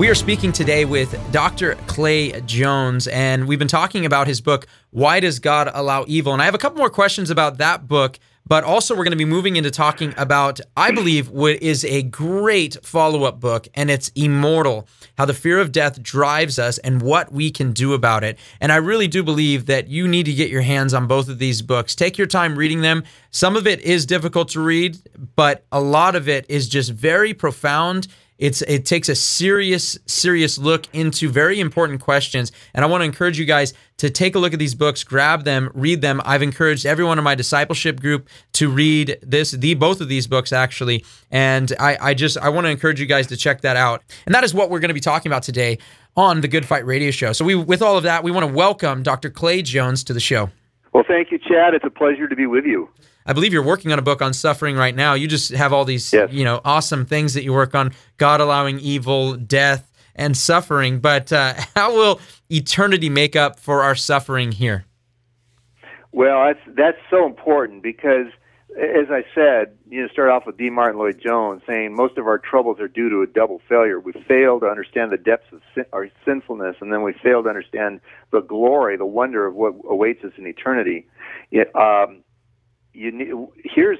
We are speaking today with Dr. Clay Jones, and we've been talking about his book, Why Does God Allow Evil? And I have a couple more questions about that book, but also we're going to be moving into talking about, I believe, what is a great follow up book, and it's Immortal How the Fear of Death Drives Us and What We Can Do About It. And I really do believe that you need to get your hands on both of these books. Take your time reading them. Some of it is difficult to read, but a lot of it is just very profound it's it takes a serious serious look into very important questions, and I want to encourage you guys to take a look at these books, grab them, read them. I've encouraged everyone in my discipleship group to read this, the both of these books actually, and I, I just I want to encourage you guys to check that out. And that is what we're going to be talking about today on the Good Fight Radio Show. So we, with all of that, we want to welcome Dr. Clay Jones to the show. Well, thank you, Chad. It's a pleasure to be with you. I believe you're working on a book on suffering right now. You just have all these, yes. you know, awesome things that you work on: God allowing evil, death, and suffering. But uh, how will eternity make up for our suffering here? Well, that's that's so important because, as I said, you know, start off with D. Martyn Lloyd Jones saying most of our troubles are due to a double failure. We fail to understand the depths of sin, our sinfulness, and then we fail to understand the glory, the wonder of what awaits us in eternity. Yet, um, you need, here's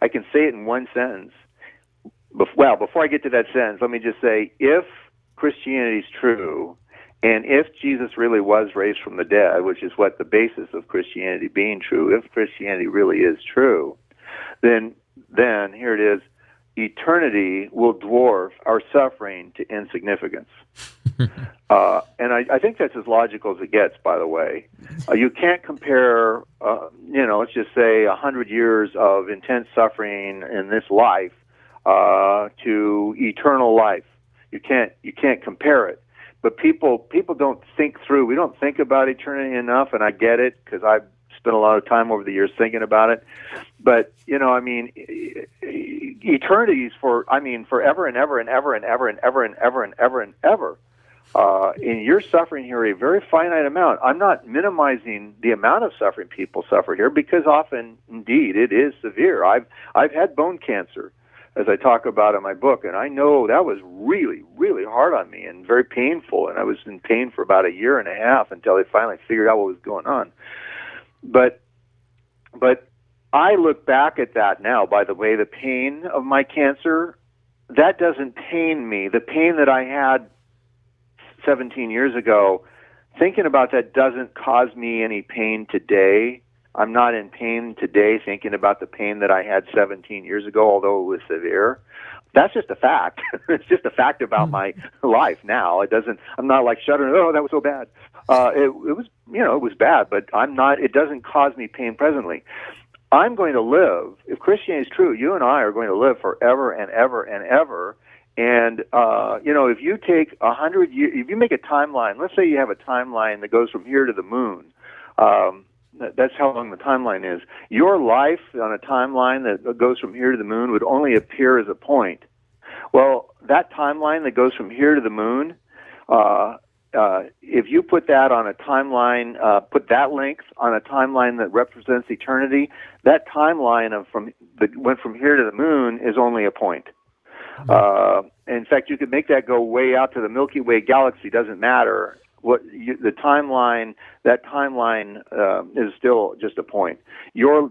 I can say it in one sentence. Well, before I get to that sentence, let me just say if Christianity is true, and if Jesus really was raised from the dead, which is what the basis of Christianity being true, if Christianity really is true, then then here it is, eternity will dwarf our suffering to insignificance. uh, and I, I think that's as logical as it gets, by the way. Uh, you can't compare, uh, you know, let's just say a hundred years of intense suffering in this life uh, to eternal life. You can't, you can't compare it. But people, people don't think through. We don't think about eternity enough, and I get it because I've spent a lot of time over the years thinking about it. But you know, I mean, eternities for, I mean, forever and ever and ever and ever and ever and ever and ever and ever. Uh, and you're suffering here a very finite amount. I'm not minimizing the amount of suffering people suffer here because often, indeed, it is severe. I've I've had bone cancer, as I talk about in my book, and I know that was really, really hard on me and very painful. And I was in pain for about a year and a half until they finally figured out what was going on. But but I look back at that now. By the way, the pain of my cancer that doesn't pain me. The pain that I had 17 years ago, thinking about that doesn't cause me any pain today. I'm not in pain today thinking about the pain that I had 17 years ago, although it was severe. That's just a fact. it's just a fact about hmm. my life now. It doesn't. I'm not like shuddering. Oh, that was so bad. Uh, it, it was, you know, it was bad, but I'm not. It doesn't cause me pain presently. I'm going to live. If Christianity is true, you and I are going to live forever and ever and ever and uh, you know, if you take a hundred years, if you make a timeline, let's say you have a timeline that goes from here to the moon. Um, that's how long the timeline is. Your life on a timeline that goes from here to the moon would only appear as a point. Well, that timeline that goes from here to the moon, uh, uh, if you put that on a timeline, uh, put that length on a timeline that represents eternity, that timeline of from that went from here to the moon is only a point. Uh, in fact, you could make that go way out to the Milky Way galaxy. Doesn't matter what you, the timeline. That timeline uh, is still just a point. Your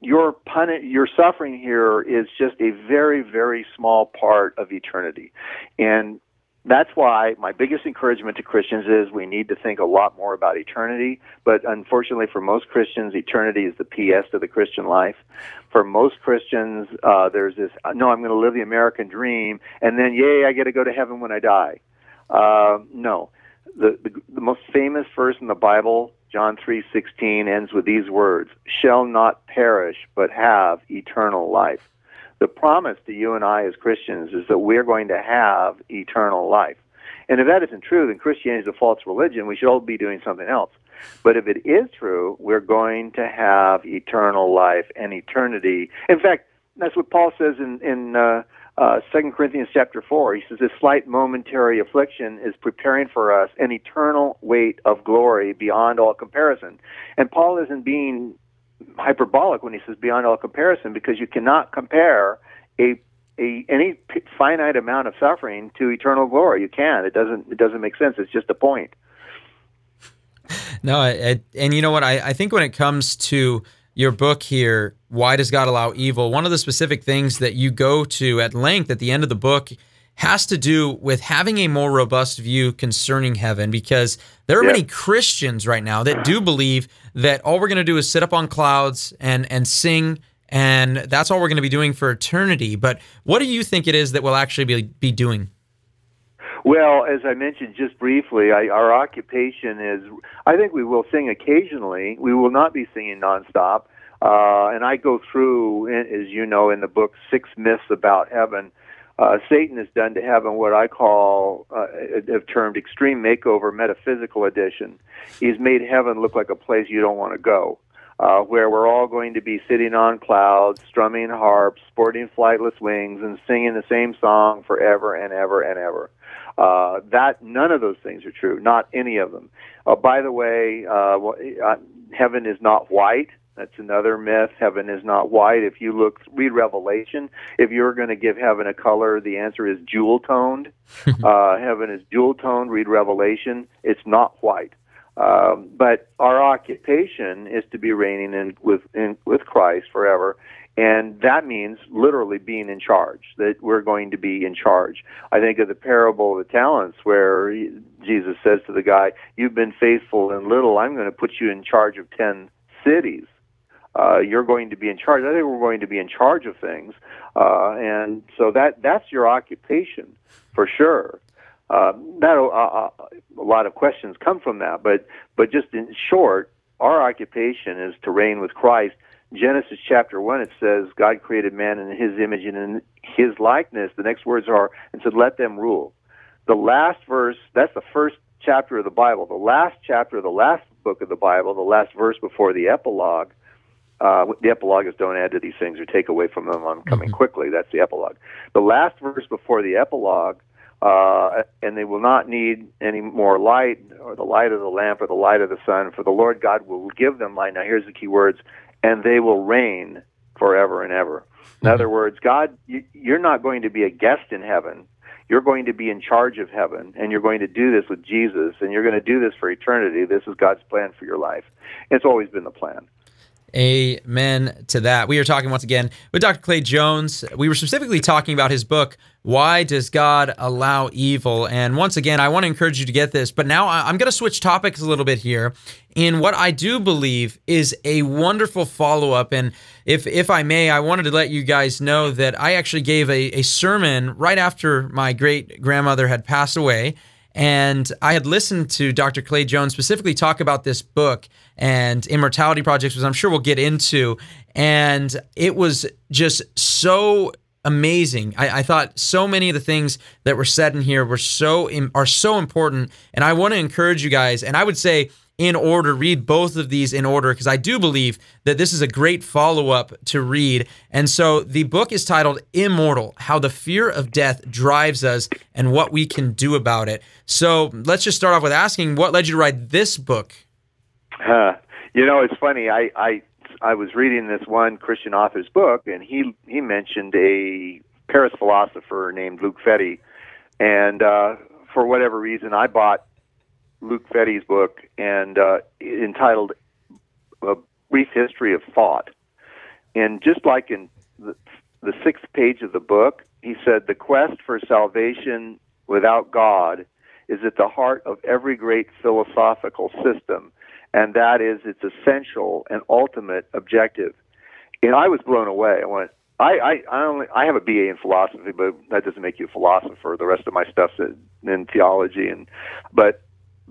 your puni- your suffering here is just a very very small part of eternity, and that's why my biggest encouragement to Christians is we need to think a lot more about eternity. But unfortunately, for most Christians, eternity is the PS to the Christian life. For most Christians, uh, there's this no, I'm going to live the American dream, and then yay, I get to go to heaven when I die. Uh, no, the, the the most famous verse in the Bible, John three sixteen, ends with these words: "Shall not perish, but have eternal life." The promise to you and I as Christians is that we're going to have eternal life. And if that isn't true, then Christianity is a false religion. We should all be doing something else. But if it is true, we're going to have eternal life and eternity. In fact, that's what Paul says in in uh, uh, 2 Corinthians chapter 4. He says, This slight momentary affliction is preparing for us an eternal weight of glory beyond all comparison. And Paul isn't being hyperbolic when he says beyond all comparison because you cannot compare a a, any finite amount of suffering to eternal glory. You can. It doesn't. It doesn't make sense. It's just a point. No, I, I, and you know what? I, I think when it comes to your book here, Why Does God Allow Evil? One of the specific things that you go to at length at the end of the book has to do with having a more robust view concerning heaven because there are many Christians right now that do believe that all we're going to do is sit up on clouds and and sing and that's all we're going to be doing for eternity. But what do you think it is that we'll actually be, be doing? Well, as I mentioned just briefly, I, our occupation is, I think we will sing occasionally. We will not be singing nonstop. Uh, and I go through, as you know, in the book, six myths about heaven. Uh, Satan has done to heaven what I call, uh, have termed extreme makeover metaphysical edition. He's made heaven look like a place you don't want to go, uh, where we're all going to be sitting on clouds, strumming harps, sporting flightless wings, and singing the same song forever and ever and ever. Uh, that none of those things are true. Not any of them. Uh, by the way, uh, uh, heaven is not white. That's another myth. Heaven is not white. If you look, read Revelation. If you're going to give heaven a color, the answer is jewel toned. uh, heaven is jewel toned. Read Revelation. It's not white. Um, but our occupation is to be reigning in, with in, with Christ forever, and that means literally being in charge, that we're going to be in charge. I think of the parable of the talents where Jesus says to the guy, You've been faithful in little, I'm going to put you in charge of 10 cities. Uh, you're going to be in charge. I think we're going to be in charge of things, uh, and so that that's your occupation for sure. Uh, that uh, uh, a lot of questions come from that, but but just in short, our occupation is to reign with Christ Genesis chapter 1, it says, God created man in his image and in his likeness. The next words are, and said, let them rule. The last verse, that's the first chapter of the Bible. The last chapter of the last book of the Bible, the last verse before the epilogue, uh, the epilogue is don't add to these things or take away from them. I'm coming mm-hmm. quickly. That's the epilogue. The last verse before the epilogue, uh, and they will not need any more light or the light of the lamp or the light of the sun, for the Lord God will give them light. Now, here's the key words and they will reign forever and ever. In other words, God, you're not going to be a guest in heaven. You're going to be in charge of heaven, and you're going to do this with Jesus, and you're going to do this for eternity. This is God's plan for your life. It's always been the plan. Amen to that. We are talking once again with Dr. Clay Jones. We were specifically talking about his book, Why Does God Allow Evil? And once again, I want to encourage you to get this, but now I'm going to switch topics a little bit here in what I do believe is a wonderful follow up. And if, if I may, I wanted to let you guys know that I actually gave a, a sermon right after my great grandmother had passed away. And I had listened to Dr. Clay Jones specifically talk about this book and immortality projects, which I'm sure we'll get into. And it was just so amazing. I, I, thought so many of the things that were said in here were so are so important, and I want to encourage you guys. And I would say in order, read both of these in order because I do believe that this is a great follow up to read. And so the book is titled Immortal How the Fear of Death Drives Us and What We Can Do About It. So let's just start off with asking what led you to write this book? Uh, you know, it's funny. I, I, I was reading this one Christian author's book, and he, he mentioned a Paris philosopher named Luc Ferry. And uh, for whatever reason, I bought Luc Ferry's book and uh, entitled "A Brief History of Thought." And just like in the, the sixth page of the book, he said, "The quest for salvation without God is at the heart of every great philosophical system, and that is its essential and ultimate objective." And I was blown away. I went, I, I, I only I have a BA in philosophy, but that doesn't make you a philosopher. The rest of my stuff's in, in theology, and but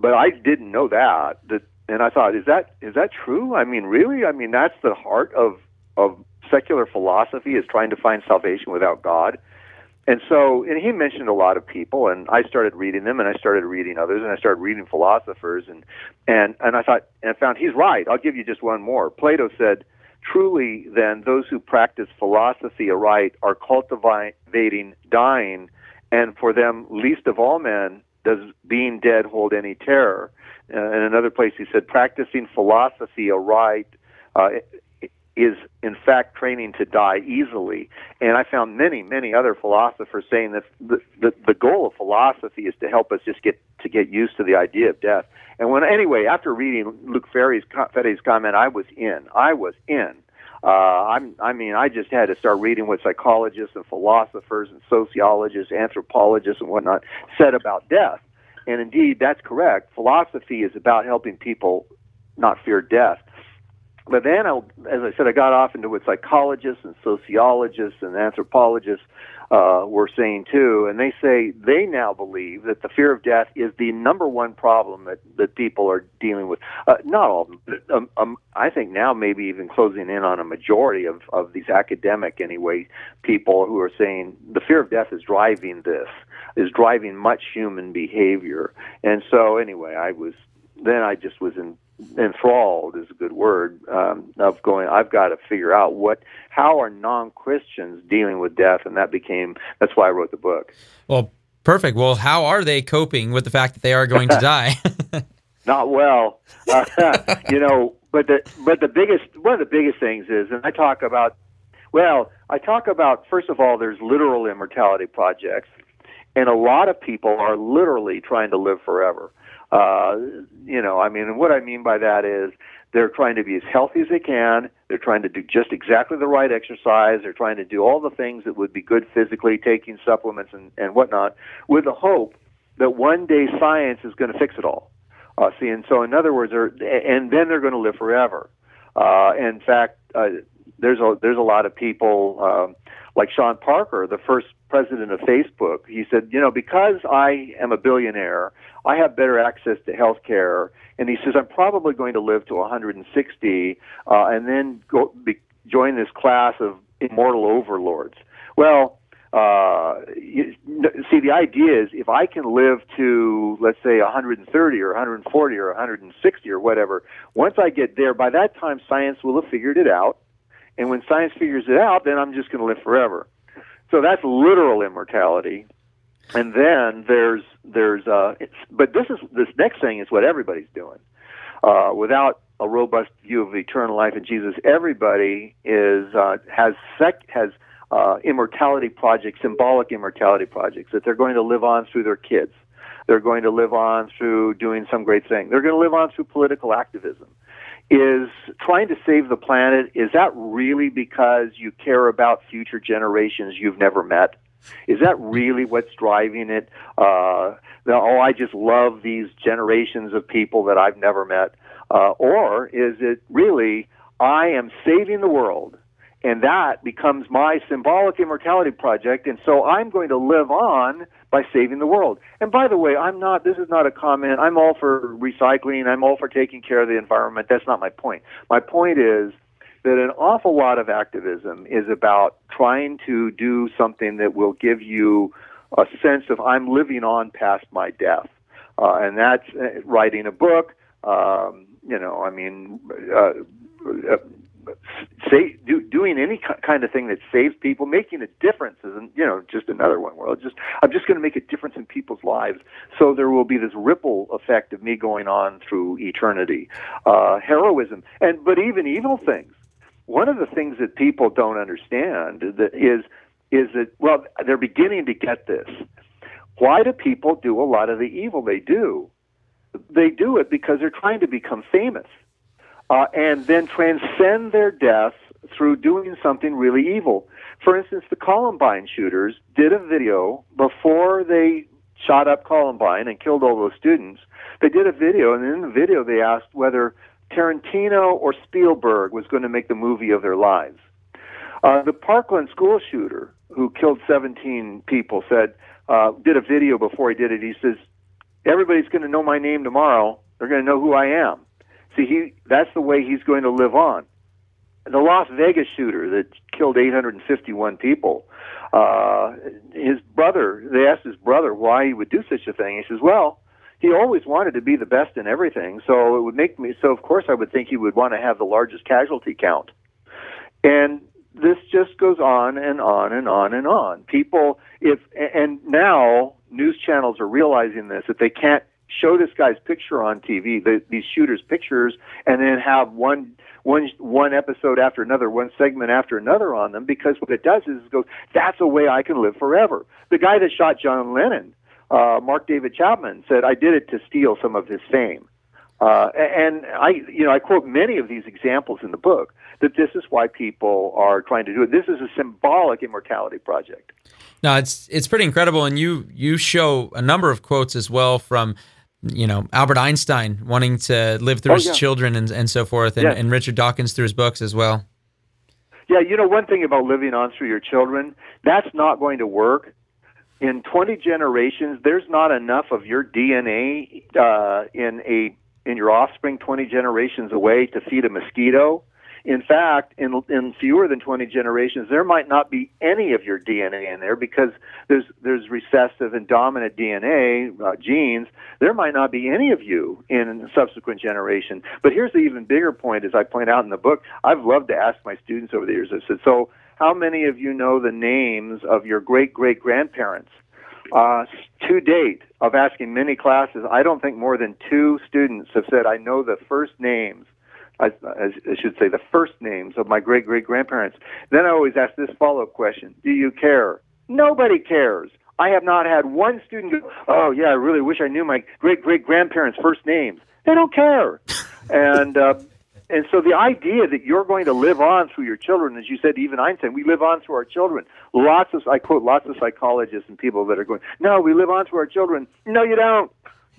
but I didn't know that. That and I thought, is that is that true? I mean, really? I mean, that's the heart of of secular philosophy is trying to find salvation without God. And so, and he mentioned a lot of people, and I started reading them, and I started reading others, and I started reading philosophers, and and and I thought, and I found he's right. I'll give you just one more. Plato said, "Truly, then, those who practice philosophy aright are cultivating dying, and for them, least of all men, does being dead hold any terror." Uh, in another place, he said, "Practicing philosophy aright." Uh, is in fact training to die easily. And I found many, many other philosophers saying that the, the, the goal of philosophy is to help us just get to get used to the idea of death. And when anyway, after reading Luc Ferry's Ferry's comment, I was in. I was in. Uh, I'm, I mean, I just had to start reading what psychologists and philosophers and sociologists, anthropologists, and whatnot said about death. And indeed, that's correct. Philosophy is about helping people not fear death but then, I, as I said, I got off into what psychologists and sociologists and anthropologists uh, were saying too, and they say they now believe that the fear of death is the number one problem that, that people are dealing with. Uh, not all, um, um, I think now maybe even closing in on a majority of, of these academic, anyway, people who are saying the fear of death is driving this, is driving much human behavior. And so, anyway, I was then I just was in enthralled is a good word um, of going i've got to figure out what how are non-christians dealing with death? And that became that's why i wrote the book. Well perfect. Well how are they coping with the fact that they are going to die? Not well. Uh, you know but the but the biggest one of the biggest things is and i talk about well i talk about first of all there's literal immortality projects and a lot of people are literally trying to live forever uh, you know, I mean, and what I mean by that is they're trying to be as healthy as they can. They're trying to do just exactly the right exercise. They're trying to do all the things that would be good physically, taking supplements and, and whatnot, with the hope that one day science is going to fix it all. Uh, see, and so in other words, and then they're going to live forever. Uh, in fact, uh, there's a there's a lot of people um, like Sean Parker, the first president of Facebook. He said, you know, because I am a billionaire, I have better access to health care. And he says, I'm probably going to live to 160 uh, and then go be, join this class of immortal overlords. Well, uh, you, see, the idea is if I can live to, let's say, 130 or 140 or 160 or whatever, once I get there, by that time, science will have figured it out. And when science figures it out, then I'm just going to live forever. So that's literal immortality. And then there's there's uh but this is this next thing is what everybody's doing. Uh without a robust view of eternal life in Jesus everybody is uh has sec has uh immortality projects symbolic immortality projects that they're going to live on through their kids they're going to live on through doing some great thing they're going to live on through political activism is trying to save the planet is that really because you care about future generations you've never met is that really what's driving it? Uh, oh, I just love these generations of people that I've never met. Uh, or is it really, I am saving the world, and that becomes my symbolic immortality project, and so I'm going to live on by saving the world. And by the way, I'm not, this is not a comment, I'm all for recycling, I'm all for taking care of the environment. That's not my point. My point is, that an awful lot of activism is about trying to do something that will give you a sense of I'm living on past my death, uh, and that's uh, writing a book. Um, you know, I mean, uh, uh, say do, doing any kind of thing that saves people, making a difference isn't you know just another one where just I'm just going to make a difference in people's lives. So there will be this ripple effect of me going on through eternity. Uh, heroism and but even evil things one of the things that people don't understand is is that well they're beginning to get this. Why do people do a lot of the evil they do? They do it because they're trying to become famous, uh, and then transcend their death through doing something really evil. For instance, the Columbine shooters did a video before they shot up Columbine and killed all those students. They did a video, and in the video they asked whether Tarantino or Spielberg was going to make the movie of their lives. Uh, the Parkland school shooter who killed 17 people said, uh, did a video before he did it. He says, everybody's going to know my name tomorrow. They're going to know who I am. See, he, that's the way he's going to live on. The Las Vegas shooter that killed 851 people. Uh, his brother, they asked his brother why he would do such a thing. He says, "Well, he always wanted to be the best in everything, so it would make me. So of course, I would think he would want to have the largest casualty count." And this just goes on and on and on and on. People, if and now news channels are realizing this that they can't show this guy's picture on TV, the, these shooters' pictures, and then have one one one episode after another, one segment after another on them, because what it does is it goes, that's a way I can live forever. The guy that shot John Lennon, uh, Mark David Chapman, said, I did it to steal some of his fame. Uh, and I, you know, I quote many of these examples in the book that this is why people are trying to do it. This is a symbolic immortality project. No, it's it's pretty incredible, and you you show a number of quotes as well from you know Albert Einstein wanting to live through oh, his yeah. children and, and so forth, and, and Richard Dawkins through his books as well. Yeah, you know one thing about living on through your children, that's not going to work. In 20 generations, there's not enough of your DNA uh, in a in your offspring 20 generations away to feed a mosquito. In fact, in, in fewer than 20 generations, there might not be any of your DNA in there because there's, there's recessive and dominant DNA uh, genes. There might not be any of you in subsequent generation. But here's the even bigger point, as I point out in the book. I've loved to ask my students over the years. I said, so how many of you know the names of your great great grandparents? Uh, to date, of asking many classes, I don't think more than two students have said, I know the first names I, I should say, the first names of my great great grandparents. Then I always ask this follow up question Do you care? Nobody cares. I have not had one student go, Oh, yeah, I really wish I knew my great great grandparents' first names. They don't care. and, uh, and so the idea that you're going to live on through your children, as you said, even Einstein, we live on through our children. Lots of, I quote, lots of psychologists and people that are going, no, we live on through our children. No, you don't.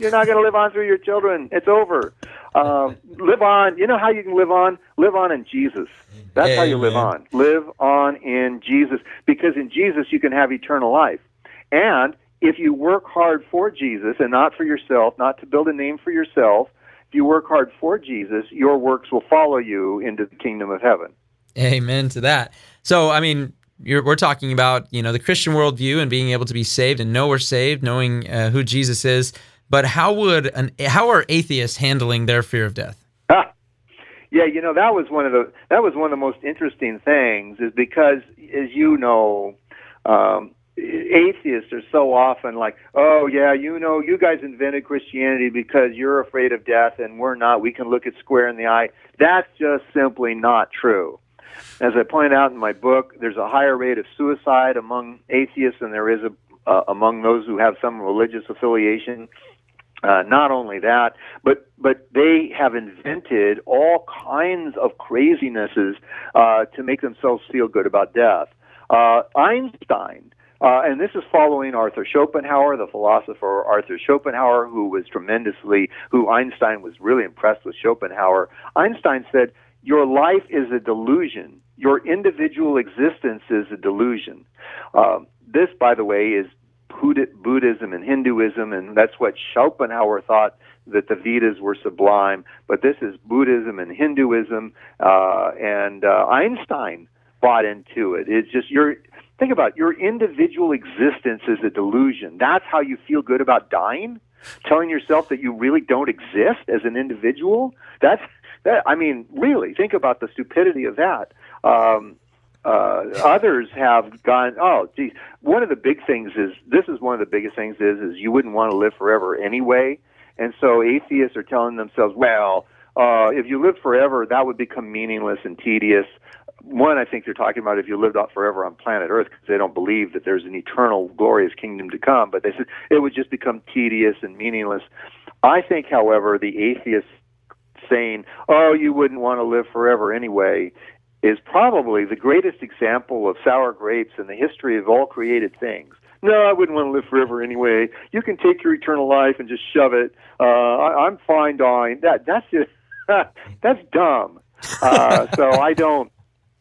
You're not going to live on through your children. It's over. Um, live on. You know how you can live on? Live on in Jesus. That's Amen. how you live on. Live on in Jesus. Because in Jesus you can have eternal life. And if you work hard for Jesus and not for yourself, not to build a name for yourself, if you work hard for Jesus, your works will follow you into the kingdom of heaven. Amen to that. So, I mean, we're talking about you know the Christian worldview and being able to be saved and know we're saved, knowing uh, who Jesus is. But how would an how are atheists handling their fear of death? Ah, yeah, you know that was one of the that was one of the most interesting things is because as you know, um, atheists are so often like, oh yeah, you know, you guys invented Christianity because you're afraid of death and we're not. We can look it square in the eye. That's just simply not true. As I point out in my book, there's a higher rate of suicide among atheists than there is a, uh, among those who have some religious affiliation. Uh, not only that, but but they have invented all kinds of crazinesses uh, to make themselves feel good about death. Uh, Einstein, uh, and this is following Arthur Schopenhauer, the philosopher Arthur Schopenhauer, who was tremendously, who Einstein was really impressed with Schopenhauer. Einstein said, "Your life is a delusion. Your individual existence is a delusion." Um, this, by the way, is Buddhism and Hinduism, and that's what Schopenhauer thought that the Vedas were sublime. But this is Buddhism and Hinduism, uh, and uh, Einstein bought into it. It's just your think about it, your individual existence is a delusion. That's how you feel good about dying, telling yourself that you really don't exist as an individual. That's that. I mean, really think about the stupidity of that. Um, uh, others have gone, oh, geez. One of the big things is this is one of the biggest things is is you wouldn't want to live forever anyway, and so atheists are telling themselves, well, uh, if you live forever, that would become meaningless and tedious. One, I think they're talking about if you lived out forever on planet Earth because they don't believe that there's an eternal, glorious kingdom to come. But they said it would just become tedious and meaningless. I think, however, the atheists saying, "Oh, you wouldn't want to live forever anyway," is probably the greatest example of sour grapes in the history of all created things. No, I wouldn't want to live forever anyway. You can take your eternal life and just shove it. Uh, I, I'm fine dying. That that's just that's dumb. Uh, so I don't.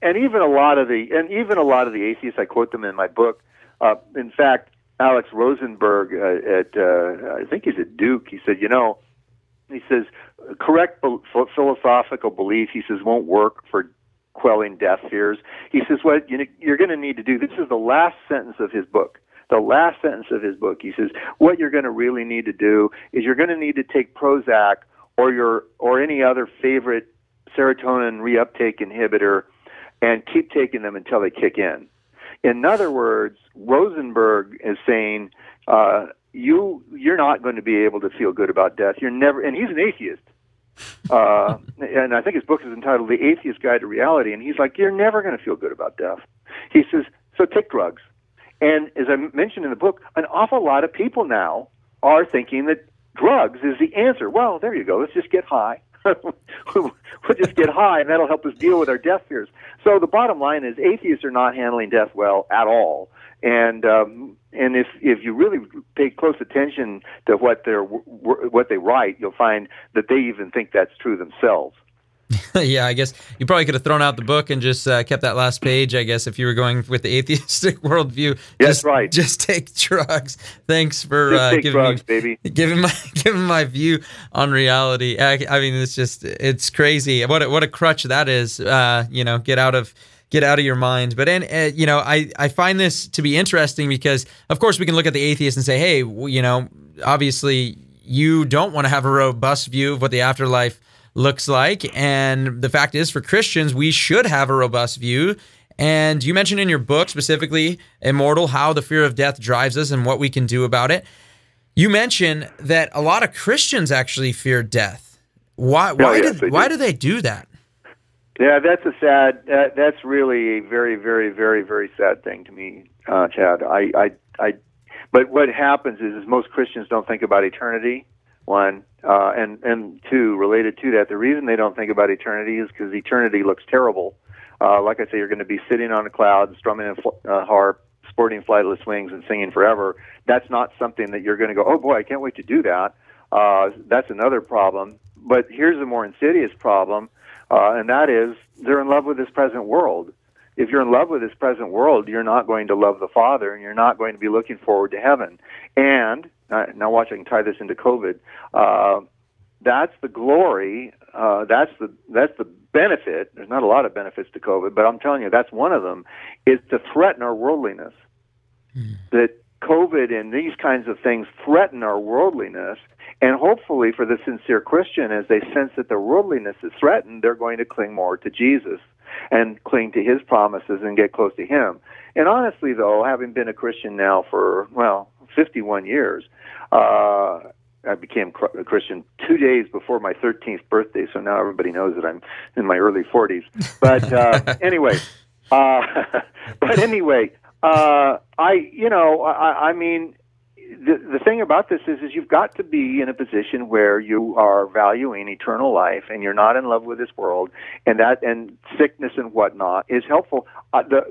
And even a lot of the and even a lot of the atheists, I quote them in my book. Uh, in fact, Alex Rosenberg uh, at uh, I think he's at Duke. He said, you know, he says correct philosophical belief. He says won't work for quelling death fears. He says, what you're going to need to do, this is the last sentence of his book. The last sentence of his book, he says, what you're going to really need to do is you're going to need to take Prozac or your or any other favorite serotonin reuptake inhibitor and keep taking them until they kick in. In other words, Rosenberg is saying uh, you you're not going to be able to feel good about death. You're never, and he's an atheist. Uh, and I think his book is entitled "The Atheist Guide to Reality." And he's like, you're never going to feel good about death. He says, so take drugs. And as I mentioned in the book, an awful lot of people now are thinking that drugs is the answer. Well, there you go. Let's just get high. we'll just get high, and that'll help us deal with our death fears. So the bottom line is, atheists are not handling death well at all. And um, and if if you really pay close attention to what they're what they write, you'll find that they even think that's true themselves. yeah, I guess you probably could have thrown out the book and just uh, kept that last page. I guess if you were going with the atheistic worldview, that's just, right. Just take drugs. Thanks for uh, giving drugs, me baby. giving my giving my view on reality. I, I, mean, it's just it's crazy. What a, what a crutch that is. Uh, you know, get out of get out of your mind. But and uh, you know, I I find this to be interesting because of course we can look at the atheist and say, hey, well, you know, obviously you don't want to have a robust view of what the afterlife looks like. And the fact is, for Christians, we should have a robust view. And you mentioned in your book specifically, Immortal, how the fear of death drives us and what we can do about it. You mentioned that a lot of Christians actually fear death. Why? Why, oh, yes, do, why do they do that? Yeah, that's a sad. Uh, that's really a very, very, very, very sad thing to me, uh, Chad. I, I, I. But what happens is, is most Christians don't think about eternity. One, uh, and and two, related to that, the reason they don't think about eternity is because eternity looks terrible. Uh, like I say, you're going to be sitting on a cloud, strumming a fl- uh, harp, sporting flightless wings, and singing forever. That's not something that you're going to go, oh boy, I can't wait to do that. Uh, that's another problem. But here's a more insidious problem, uh, and that is they're in love with this present world. If you're in love with this present world, you're not going to love the Father, and you're not going to be looking forward to heaven. And uh, now watch, I can tie this into COVID. Uh, that's the glory. Uh, that's the that's the benefit. There's not a lot of benefits to COVID, but I'm telling you, that's one of them. Is to threaten our worldliness. Mm. That COVID and these kinds of things threaten our worldliness, and hopefully, for the sincere Christian, as they sense that their worldliness is threatened, they're going to cling more to Jesus and cling to His promises and get close to Him. And honestly, though, having been a Christian now for well 51 years. Uh, I became a Christian two days before my 13th birthday, so now everybody knows that I'm in my early 40s. But uh, anyway, uh, but anyway, uh, I you know I, I mean the the thing about this is is you've got to be in a position where you are valuing eternal life and you're not in love with this world, and that and sickness and whatnot is helpful. Uh, the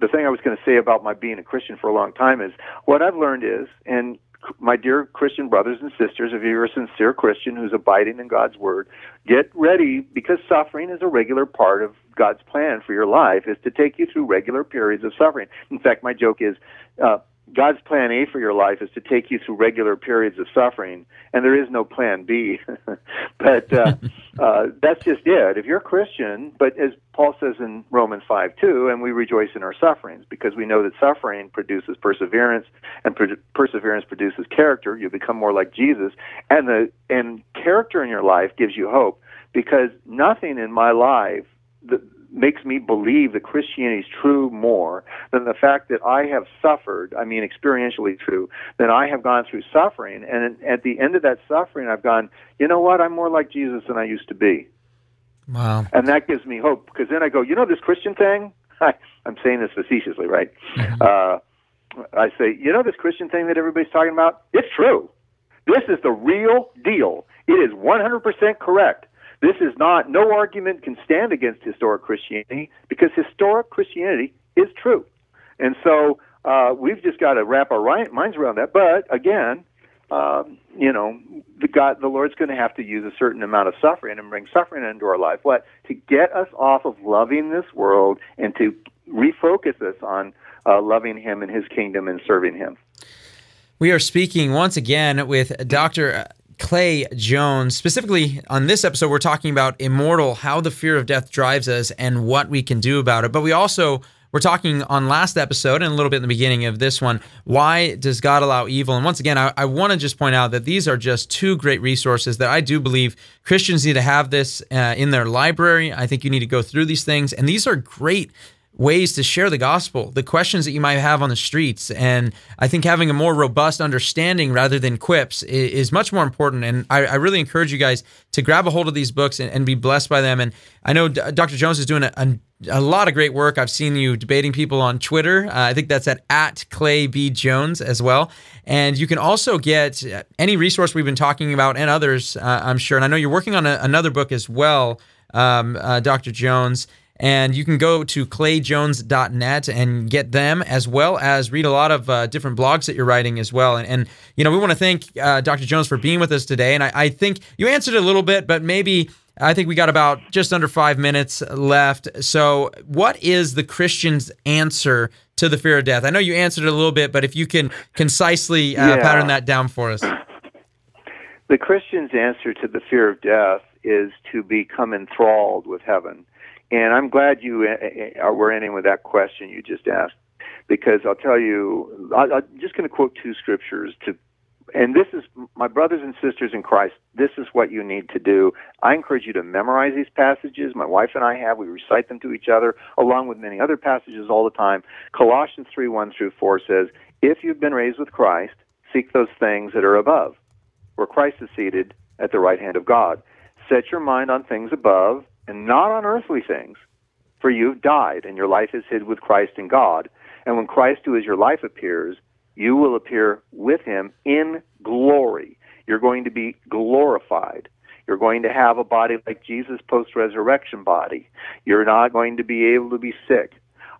the thing I was going to say about my being a Christian for a long time is what I've learned is, and my dear Christian brothers and sisters, if you're a sincere Christian who's abiding in God's word, get ready because suffering is a regular part of God's plan for your life is to take you through regular periods of suffering. In fact, my joke is uh, God's plan A for your life is to take you through regular periods of suffering, and there is no plan B. but uh, uh, that's just it. If you're a Christian, but as Paul says in Romans 5 2, and we rejoice in our sufferings because we know that suffering produces perseverance, and per- perseverance produces character. You become more like Jesus, and the and character in your life gives you hope because nothing in my life. The, makes me believe that Christianity is true more than the fact that I have suffered, I mean experientially true, than I have gone through suffering. And at the end of that suffering, I've gone, you know what, I'm more like Jesus than I used to be. Wow. And that gives me hope because then I go, you know, this Christian thing, I, I'm saying this facetiously, right? Mm-hmm. Uh, I say, you know, this Christian thing that everybody's talking about, it's true. This is the real deal. It is 100% correct. This is not, no argument can stand against historic Christianity because historic Christianity is true. And so uh, we've just got to wrap our minds around that. But again, um, you know, the God, the Lord's going to have to use a certain amount of suffering and bring suffering into our life. What to get us off of loving this world and to refocus us on uh, loving Him and His kingdom and serving Him. We are speaking once again with Dr. Clay Jones. Specifically on this episode, we're talking about immortal, how the fear of death drives us, and what we can do about it. But we also we're talking on last episode and a little bit in the beginning of this one. Why does God allow evil? And once again, I, I want to just point out that these are just two great resources that I do believe Christians need to have this uh, in their library. I think you need to go through these things, and these are great ways to share the gospel, the questions that you might have on the streets. And I think having a more robust understanding rather than quips is, much more important. And I, I, really encourage you guys to grab a hold of these books and, and be blessed by them. And I know D- Dr. Jones is doing a, a, a, lot of great work. I've seen you debating people on Twitter. Uh, I think that's at, at Clay B. Jones as well. And you can also get any resource we've been talking about and others, uh, I'm sure. And I know you're working on a, another book as well, um, uh, Dr. Jones. And you can go to clayjones.net and get them as well as read a lot of uh, different blogs that you're writing as well. And, and you know, we want to thank uh, Dr. Jones for being with us today. And I, I think you answered a little bit, but maybe I think we got about just under five minutes left. So, what is the Christian's answer to the fear of death? I know you answered it a little bit, but if you can concisely uh, yeah. pattern that down for us. The Christian's answer to the fear of death is to become enthralled with heaven. And I'm glad you uh, uh, were ending with that question you just asked, because I'll tell you, I, I'm just going to quote two scriptures to, and this is my brothers and sisters in Christ. This is what you need to do. I encourage you to memorize these passages. My wife and I have. We recite them to each other, along with many other passages all the time. Colossians three one through four says, "If you've been raised with Christ, seek those things that are above, where Christ is seated at the right hand of God. Set your mind on things above." And not on earthly things. For you've died, and your life is hid with Christ in God. And when Christ, who is your life, appears, you will appear with him in glory. You're going to be glorified. You're going to have a body like Jesus' post resurrection body. You're not going to be able to be sick.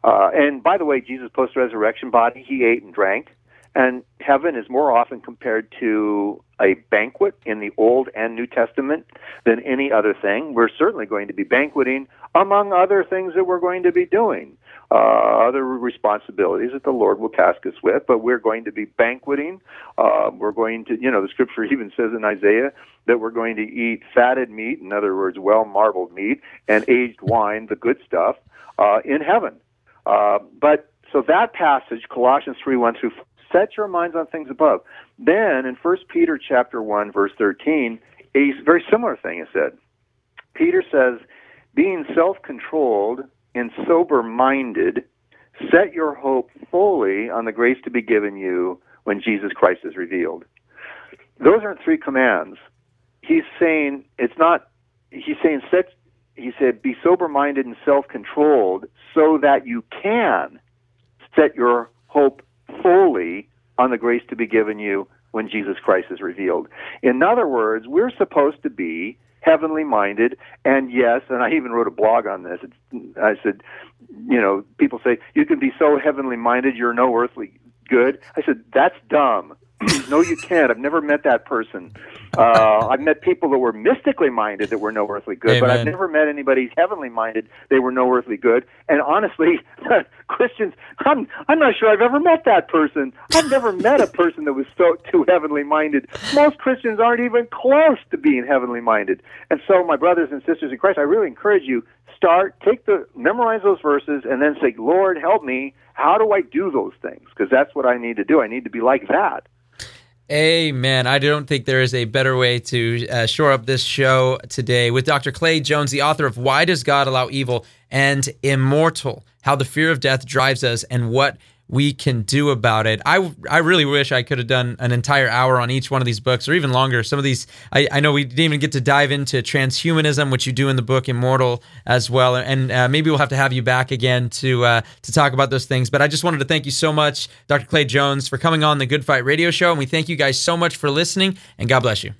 Uh, and by the way, Jesus' post resurrection body, he ate and drank. And heaven is more often compared to a banquet in the Old and New Testament than any other thing. We're certainly going to be banqueting among other things that we're going to be doing, uh, other responsibilities that the Lord will task us with, but we're going to be banqueting. Uh, we're going to, you know, the scripture even says in Isaiah that we're going to eat fatted meat, in other words, well marbled meat, and aged wine, the good stuff, uh, in heaven. Uh, but so that passage, Colossians 3 1 through Set your minds on things above. Then in 1 Peter chapter 1 verse 13, a very similar thing is said. Peter says, being self-controlled and sober-minded, set your hope fully on the grace to be given you when Jesus Christ is revealed. Those aren't three commands. He's saying it's not he's saying set he said be sober minded and self controlled so that you can set your hope fully on the grace to be given you when Jesus Christ is revealed. In other words, we're supposed to be heavenly minded and yes and i even wrote a blog on this it's, i said you know people say you can be so heavenly minded you're no earthly good i said that's dumb no, you can't. I've never met that person. Uh, I've met people that were mystically minded that were no earthly good, Amen. but I've never met anybody heavenly minded. They were no earthly good. And honestly, Christians, I'm I'm not sure I've ever met that person. I've never met a person that was so too heavenly minded. Most Christians aren't even close to being heavenly minded. And so, my brothers and sisters in Christ, I really encourage you start take the memorize those verses and then say, Lord, help me. How do I do those things? Because that's what I need to do. I need to be like that. Amen. I don't think there is a better way to uh, shore up this show today with Dr. Clay Jones, the author of Why Does God Allow Evil and Immortal How the Fear of Death Drives Us and What we can do about it. I, I really wish I could have done an entire hour on each one of these books or even longer. Some of these, I, I know we didn't even get to dive into transhumanism, which you do in the book Immortal as well. And uh, maybe we'll have to have you back again to, uh, to talk about those things. But I just wanted to thank you so much, Dr. Clay Jones, for coming on the Good Fight Radio Show. And we thank you guys so much for listening and God bless you.